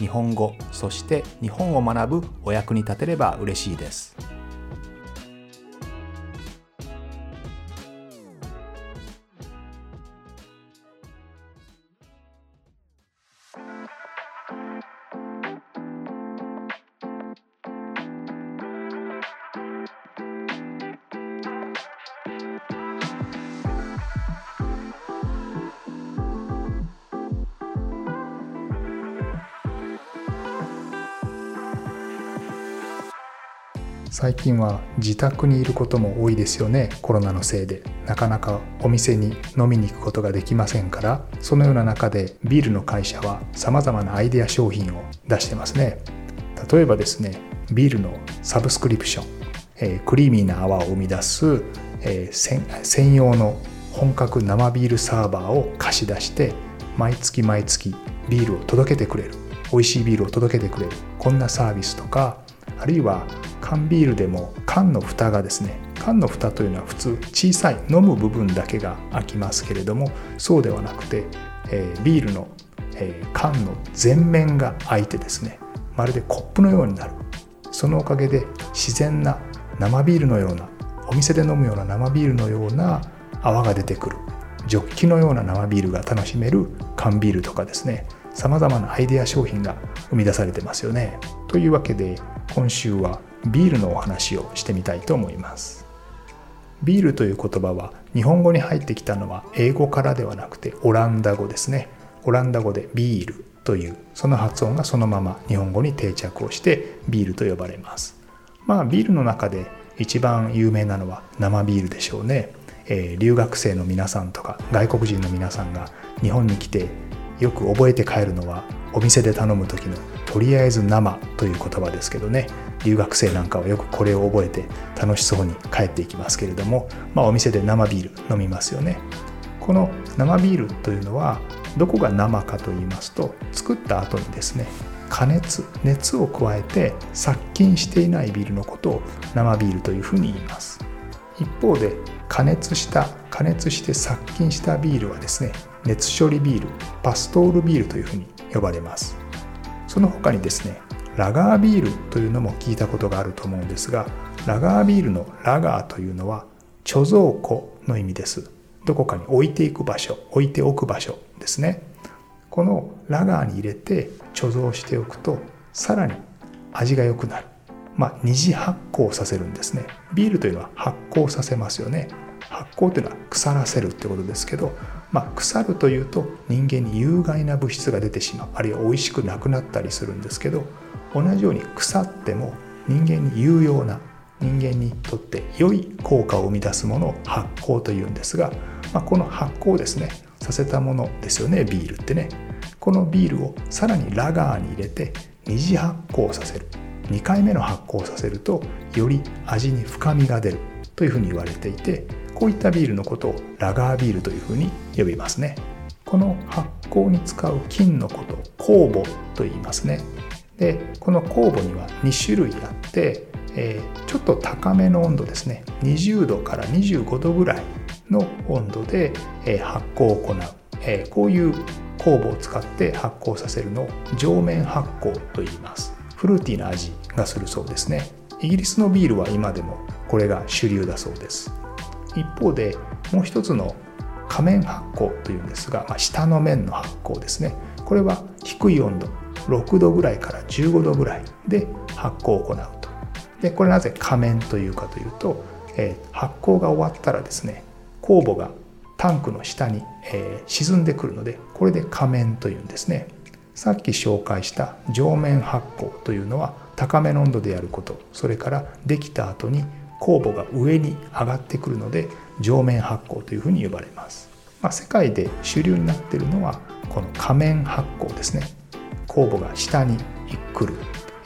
日本語そして日本を学ぶお役に立てれば嬉しいです。最近は自宅にいることも多いですよね。コロナのせいで。なかなかお店に飲みに行くことができませんから。そのような中でビールの会社はさまざまなアイデア商品を出してますね。例えばですねビールのサブスクリプション、えー、クリーミーな泡を生み出す、えー、専用の本格生ビールサーバーを貸し出して毎月毎月ビールを届けてくれる。美味しいビールを届けてくれる。こんなサービスとかあるいは缶ビールでも缶の蓋がですね缶の蓋というのは普通小さい飲む部分だけが開きますけれどもそうではなくて、えー、ビールの、えー、缶の全面が開いてですねまるでコップのようになるそのおかげで自然な生ビールのようなお店で飲むような生ビールのような泡が出てくるジョッキのような生ビールが楽しめる缶ビールとかですねさまざまなアイデア商品が生み出されてますよね。というわけで今週はビールのお話をしてみたいと思います。ビールという言葉は日本語に入ってきたのは英語からではなくてオランダ語ですね。オランダ語でビールというその発音がそのまま日本語に定着をしてビールと呼ばれます。まあビールの中で一番有名なのは生ビールでしょうね。えー、留学生の皆さんとか外国人の皆さんが日本に来てよく覚えて帰るのはお店で頼む時のとりあえず生という言葉ですけどね。留学生なんかはよくこれを覚えて楽しそうに帰っていきますけれども、まあ、お店で生ビール飲みますよね。この生ビールというのはどこが生かと言いますと作った後にですね加熱熱を加えて殺菌していないビールのことを生ビールというふうに言います。一方で加熱した加熱して殺菌したビールはですね熱処理ビールパストールビールというふうに呼ばれます。その他にですねラガービールというのも聞いたことがあると思うんですがラガービールのラガーというのは貯蔵庫の意味です。どこかに置いていく場所置いておく場所ですね。このラガーに入れて貯蔵しておくとさらに味が良くなる。まあ、二次発酵させるんですね。ビールというのは発酵させますよね。発酵というのは腐らせるってことですけど、まあ、腐るというと人間に有害な物質が出てしまう。あるいは美味しくなくなったりするんですけど同じように腐っても人間に有用な人間にとって良い効果を生み出すものを発酵というんですが、まあ、この発酵ですねさせたものですよねビールってね。このビールをさらにラガーに入れて二次発酵させる。2回目の発酵させるとより味に深みが出るというふうに言われていてこういったビールのことをラガービールというふうに呼びますね。この発酵に使う菌のことを酵母と言いますね。でこの酵母には2種類あって、えー、ちょっと高めの温度ですね。20度から25度ぐらいの温度で、えー、発酵を行う、えー、こういう酵母を使って発酵させるのを上面発酵と言います。フルーティーな味がするそうですね。イギリスのビールは今でもこれが主流だそうです。一方でもう一つの仮面発酵というんですが、まあ、下の面の発酵ですね。これは低い温度6度ぐらいから15度ぐらいで発酵を行うと。でこれなぜ仮面というかというと、えー、発酵が終わったらですね酵母がタンクの下に、えー、沈んでくるのでこれで仮面というんですね。さっき紹介した上面発酵というのは高めの温度でやることそれからできた後に酵母が上に上がってくるので上面発酵というふうに呼ばれます、まあ、世界で主流になっているのはこの仮面発酵ですね。酵母が下に来る、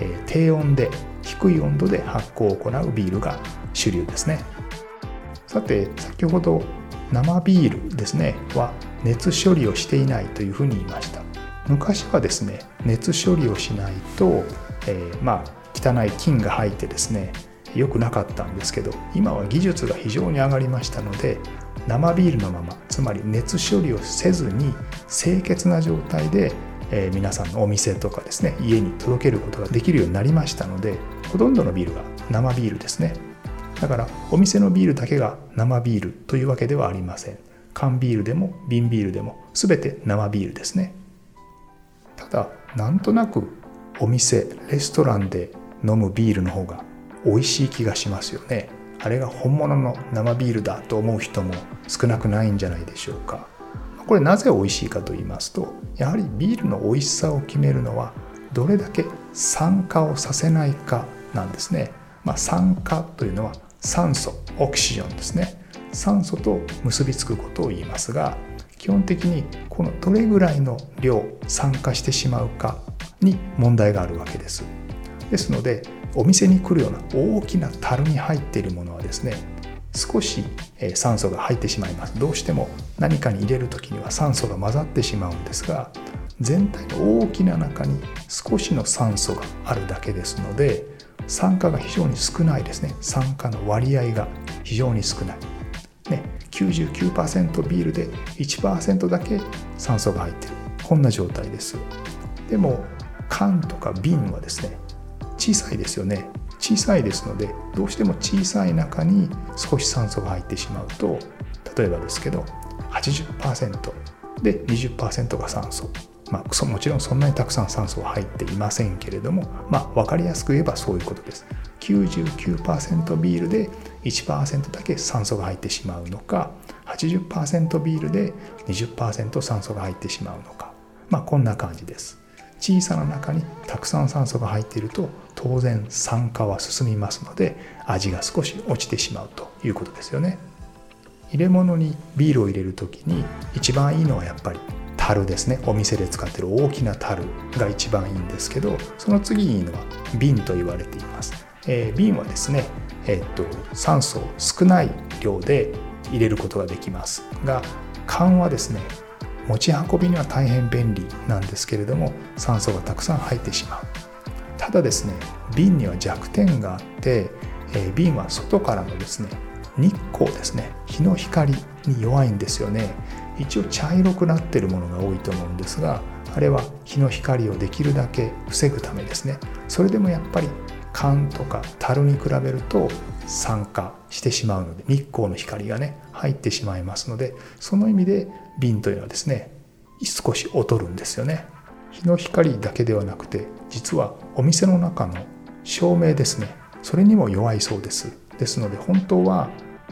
えー、低温で低い温度で発酵を行うビールが主流ですね。さて先ほど生ビールですねは熱処理をしていないというふうに言いました。昔はですね熱処理をしないと、えー、まあ汚い菌が入ってですね良くなかったんですけど今は技術が非常に上がりましたので生ビールのままつまり熱処理をせずに清潔な状態で、えー、皆さんのお店とかですね家に届けることができるようになりましたのでほとんどのビールが生ビールですね。だからお店のビールだけが生ビールというわけではありません。缶ビールでも瓶ビールでも全て生ビールですね。ただなんとなくお店レストランで飲むビールの方が美味しい気がしますよね。あれが本物の生ビールだと思う人も少なくないんじゃないでしょうか。これなぜ美味しいかと言いますとやはりビールの美味しさを決めるのはどれだけ酸化をさせないかなんですね、まあ、酸化というのは酸素オキシジョンですね。酸素と結びつくことを言いますが基本的にこのどれぐらいの量酸化してしまうかに問題があるわけです。ですのでお店に来るような大きな樽に入っているものはですね少し酸素が入ってしまいます。どうしても何かに入れる時には酸素が混ざってしまうんですが全体の大きな中に少しの酸素があるだけですので酸化が非常に少ないですね。酸化の割合が非常に少ない、ね、99%ビールで1%だけ酸素が入ってる。こんな状態です。でも缶とか瓶はですね小さいですよね小さいですのでどうしても小さい中に少し酸素が入ってしまうと例えばですけど80%で20%が酸素まあ、もちろんそんなにたくさん酸素は入っていませんけれども、まあ、分かりやすく言えばそういうことです。99%ビールで1%だけ酸素が入ってしまうのか80%ビールで20%酸素が入ってしまうのかまあこんな感じです。小さな中にたくさん酸素が入っていると当然酸化は進みますので味が少し落ちてしまうということですよね。入れ物にビールを入れる時に一番いいのはやっぱり樽ですねお店で使ってる大きな樽が一番いいんですけどその次にいいのは瓶と言われています、えー、瓶はですね、えー、っと酸素を少ない量で入れることができますが缶はですね持ち運びには大変便利なんですけれども酸素がたくさん入ってしまう。ただですね瓶には弱点があって、えー、瓶は外からのですね日光ですね日の光に弱いんですよね。一応茶色くなってるものが多いと思うんですがあれは日の光をできるだけ防ぐためですね。それでもやっぱり缶とか樽に比べると酸化してしまうので日光の光がね入ってしまいますのでその意味で瓶というのはですね少し劣るんですよね日の光だけではなくて実はお店の中の照明ですねそれにも弱いそうですですので本当は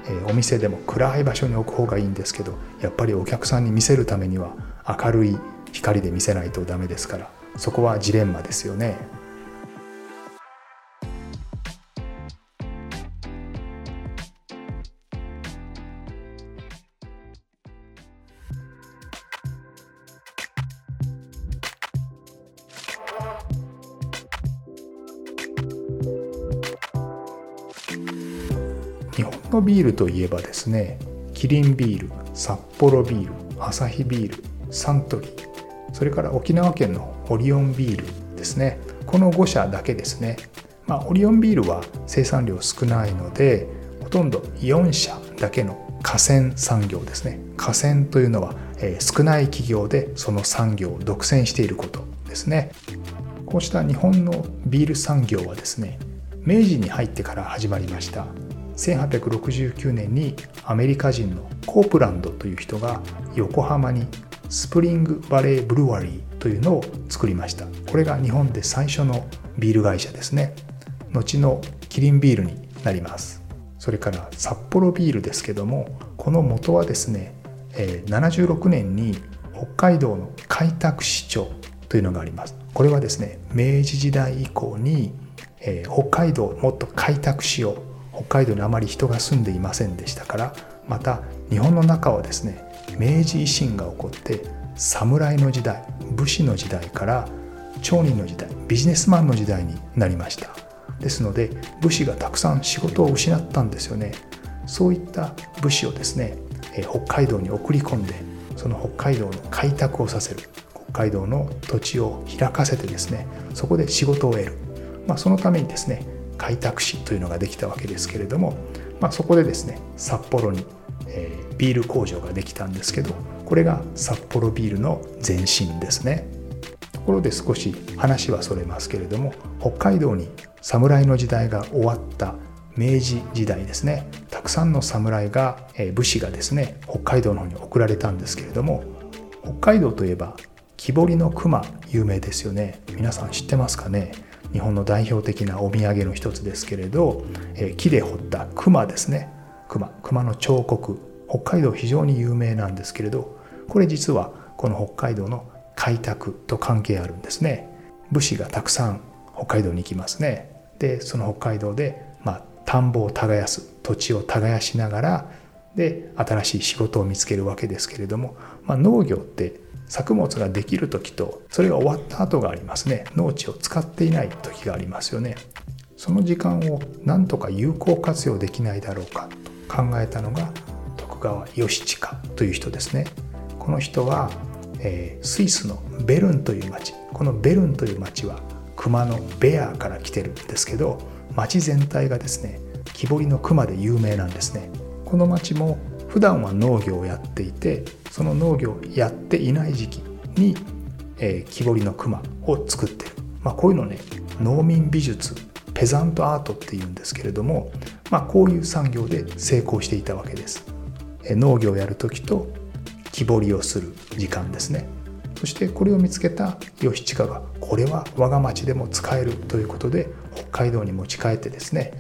えお店でも暗い場所に置く方がいいんですけどやっぱりお客さんに見せるためには明るい光で見せないとダメですからそこはジレンマですよね。のビールといえばですねキリンビール札幌ビールアサヒビールサントリーそれから沖縄県のオリオンビールですね。この5社だけですね、まあ、オリオンビールは生産量少ないのでほとんど4社だけの河川産業ですね。河川というのは、えー、少ない企業でその産業を独占していることですね。こうした日本のビール産業はですね明治に入ってから始まりました。1869年にアメリカ人のコープランドという人が横浜にスプリングバレーブルワリーというのを作りました。これが日本で最初のビール会社ですね。後のキリンビールになります。それから札幌ビールですけどもこの元はですね76年に北海道の開拓市長というのがあります。これはですね明治時代以降に北海道をもっと開拓しよう北海道にあまり人が住んでいませんでしたからまた日本の中はですね明治維新が起こって侍の時代武士の時代から町人の時代ビジネスマンの時代になりました。ですので武士がたくさん仕事を失ったんですよね。そういった武士をですね北海道に送り込んでその北海道の開拓をさせる北海道の土地を開かせてですねそこで仕事を得る、まあ、そのためにですね開拓使というのができたわけですけれども、まあ、そこでですね札幌に、えー、ビール工場ができたんですけどこれが札幌ビールの前身ですね。ところで少し話はそれますけれども北海道に侍の時代が終わった明治時代ですね。たくさんの侍がえ武士がですね北海道の方に送られたんですけれども北海道といえば木彫りの熊有名ですよね。皆さん知ってますかね？日本の代表的なお土産の一つですけれど、え木で彫った熊ですね。熊熊の彫刻。北海道非常に有名なんですけれどこれ実はこの北海道の開拓と関係あるんですね。武士がたくさん北海道に行きますね。でその北海道で、まあ、田んぼを耕す土地を耕しながらで新しい仕事を見つけるわけですけれども、まあ、農業って作物ができる時とそれが終わった後がありますね。農地を使っていない時がありますよね。その時間を何とか有効活用できないだろうかと考えたのが徳川義親という人ですね。この人は、えー、スイスのベルンという町。このベルンという町は熊のベアから来てるんですけど町全体がですね木彫りの熊で有名なんですね。この町も普段は農業をやっていてその農業をやっていない時期に、えー、木彫りの熊を作ってる、まあ、こういうのね農民美術ペザントアートっていうんですけれども、まあ、こういう産業で成功していたわけです、えー、農業をやる時と木彫りをする時間ですね。そしてこれを見つけた義親がこれは我が町でも使えるということで北海道に持ち帰ってですね、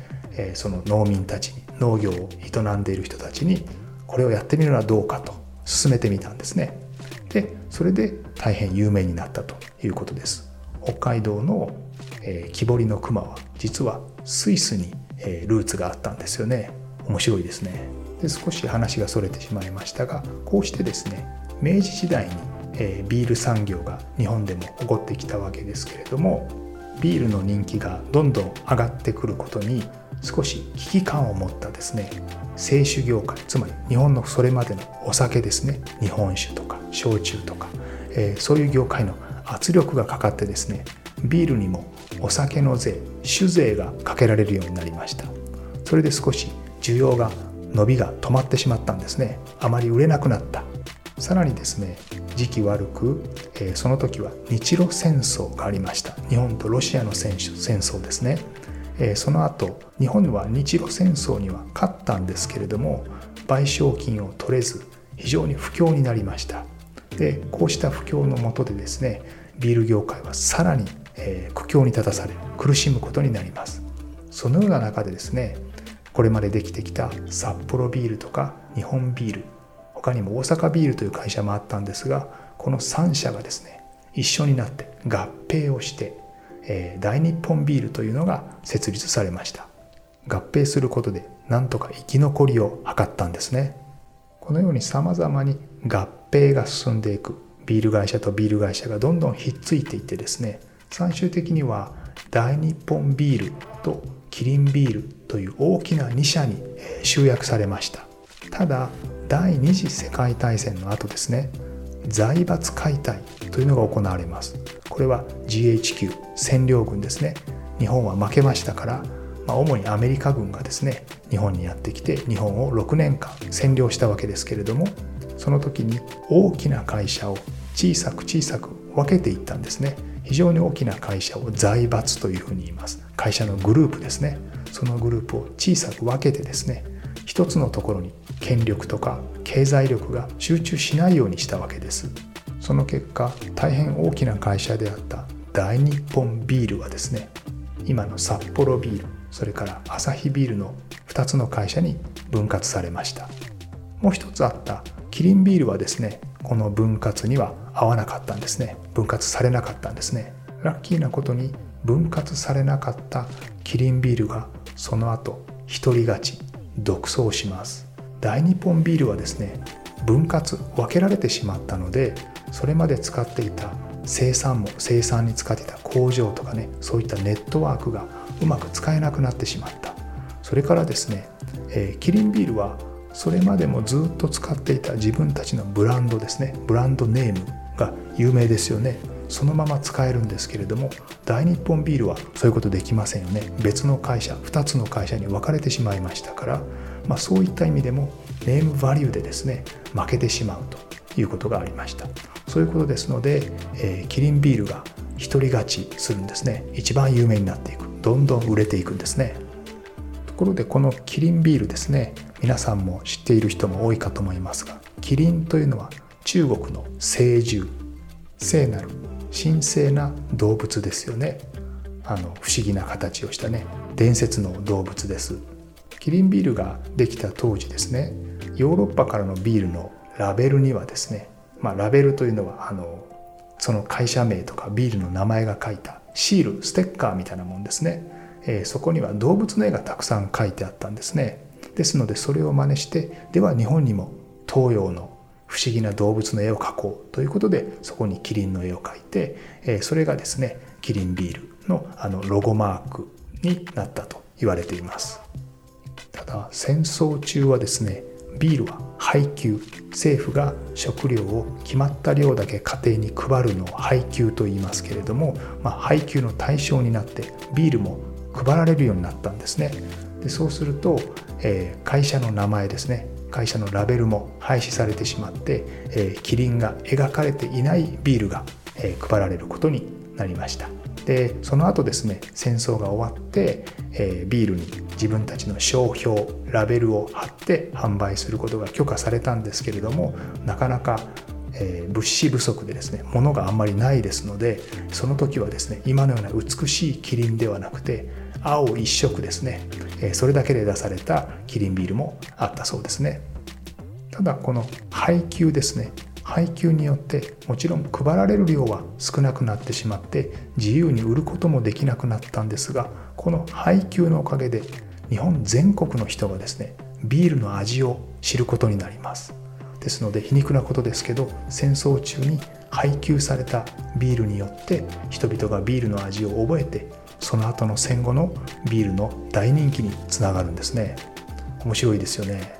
その農民たちに農業を営んでいる人たちにこれをやってみるのはどうかと勧めてみたんですね。でそれで大変有名になったということです。北海道の、えー、木彫りの熊は実はスイスに、えー、ルーツがあったんですよね。面白いですね。で少し話がそれてしまいましたがこうしてですね明治時代に、えー、ビール産業が日本でも起こってきたわけですけれどもビールの人気がどんどん上がってくることに少し危機感を持ったですね清酒業界つまり日本のそれまでのお酒ですね日本酒とか焼酎とか、えー、そういう業界の圧力がかかってですねビールにもお酒の税酒税がかけられるようになりました。それで少し需要が伸びが止まってしまったんですね。あまり売れなくなった。さらにですね時期悪く、えー、その時は日露戦争がありました。日本とロシアの戦争ですね。えその後日本は日露戦争には勝ったんですけれども賠償金を取れず非常に不況になりました。でこうした不況のもとでですねビール業界はさらに、え苦境に立たされ苦しむことになります。そのような中でですねこれまでできてきた札幌ビールとか日本ビール他にも大阪ビールという会社もあったんですがこの3社がですね一緒になって合併をしてえ、大日本ビールというのが設立されました。合併することでなんとか生き残りを図ったんですね。このように様々に合併が進んでいく。ビール会社とビール会社がどんどんひっついていってですね。最終的には大日本ビールとキリンビールという大きな2社に集約されました。ただ第二次世界大戦の後ですね。財閥解体というのが行われます。これは GHQ 占領軍ですね。日本は負けましたから、まあ、主にアメリカ軍がですね日本にやってきて日本を6年間占領したわけですけれどもその時に大きな会社を小さく小さく分けていったんですね。非常に大きな会社を財閥というふうに言います。会社のグループですね。そのグループを小さく分けてですね一つのところに権力とか経済力が集中しないようにしたわけです。その結果大変大きな会社であった大日本ビールはですね今の札幌ビールそれからアサヒビールの2つの会社に分割されました。もう一つあったキリンビールはですねこの分割には合わなかったんですね。分割されなかったんですね。ラッキーなことに分割されなかったキリンビールがその後独り勝ち独走します。大日本ビールはですね分割分けられてしまったのでそれまで使っていた生産も生産に使っていた工場とかねそういったネットワークがうまく使えなくなってしまった。それからですね、えー、キリンビールはそれまでもずっと使っていた自分たちのブランドですねブランドネームが有名ですよね。そのまま使えるんですけれども大日本ビールはそういうことできませんよね。別の会社2つの会社に分かれてしまいましたから、まあ、そういった意味でもネームバリューでですね負けてしまうということがありました。そういうことですので、えー、キリンビールが独り勝ちするんですね。一番有名になっていく。どんどん売れていくんですね。ところでこのキリンビールですね皆さんも知っている人も多いかと思いますがキリンというのは中国の聖獣。聖なる神聖な動物ですよね。あの不思議な形をしたね。伝説の動物です。キリンビールができた当時ですね。ヨーロッパからのビールのラベルにはですね、まあ、ラベルというのはあのその会社名とかビールの名前が書いたシールステッカーみたいなもんですね、えー、そこには動物の絵がたくさん書いてあったんですね。ですのでそれを真似してでは日本にも東洋の不思議な動物の絵を描こうということでそこにキリンの絵を描いて、えそれがですねキリンビールのあのロゴマークになったと言われています。ただ戦争中はですねビールは配給政府が食料を決まった量だけ家庭に配るのを配給と言いますけれども、まあ、配給の対象になってビールも配られるようになったんですね。でそうすると、えー、会社の名前ですね会社のラベルも廃止されてしまって、えー、キリンが描かれていないビールが、えー、配られることになりました。でその後ですね戦争が終わって、えー、ビールに自分たちの商標ラベルを貼って販売することが許可されたんですけれどもなかなかえー、物資不足でですね物があんまりないですのでその時はですね今のような美しいキリンではなくて青一色ですね、えー、それだけで出されたキリンビールもあったそうですね。ただこの配給ですね。配給によってもちろん配られる量は少なくなってしまって自由に売ることもできなくなったんですがこの配給のおかげで日本全国の人がですねビールの味を知ることになります。ですので皮肉なことですけど戦争中に配給されたビールによって人々がビールの味を覚えてその後の戦後のビールの大人気につながるんですね。面白いですよね。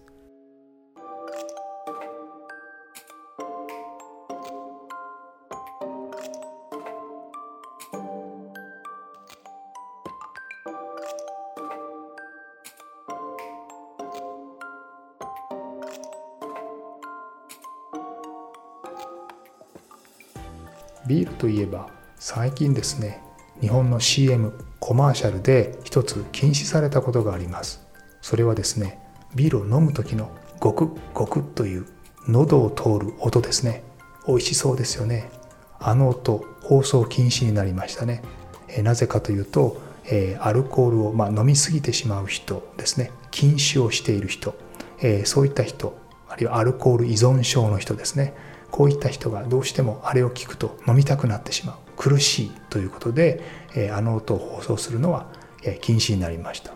ビールといえば最近ですね日本の CM コマーシャルで一つ禁止されたことがあります。それはですねビールを飲む時のゴクゴクという喉を通る音ですね。美味しそうですよね。あの音放送禁止になりましたね。えなぜかというと、え、アルコールを、まあ、飲みすぎてしまう人ですね。禁酒をしている人、え、そういった人あるいはアルコール依存症の人ですね。こういった人がどうしてもあれを聞くと飲みたくなってしまう。苦しいということで、えあの音を放送するのは、え禁止になりました。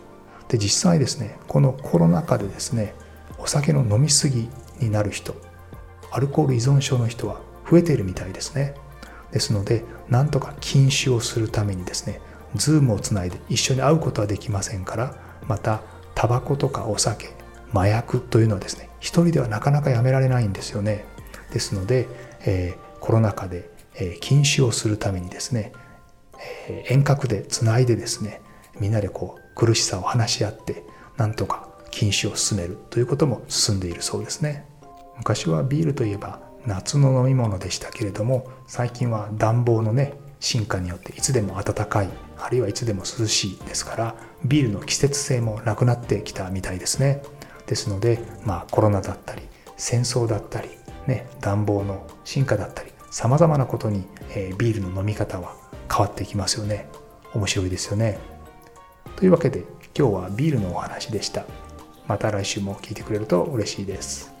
で実際ですねこのコロナ禍でですねお酒の飲み過ぎになる人アルコール依存症の人は増えているみたいですね。ですのでなんとか禁酒をするためにですねズームをつないで一緒に会うことはできませんからまたタバコとかお酒麻薬というのはですね一人ではなかなかやめられないんですよね。ですので、えー、コロナ禍で、えー、禁酒をするためにですね、えー、遠隔でつないでですねみんなでこう苦しさを話し合ってなんとか禁酒を進めるということも進んでいるそうですね。昔はビールといえば夏の飲み物でしたけれども最近は暖房のね進化によっていつでも暖かいあるいはいつでも涼しいですからビールの季節性もなくなってきたみたいですね。ですのでまあコロナだったり戦争だったりね、暖房の進化だったりさまざまなことに、えー、ビールの飲み方は変わっていきますよね。面白いですよね。というわけで今日はビールのお話でした。また来週も聞いてくれると嬉しいです。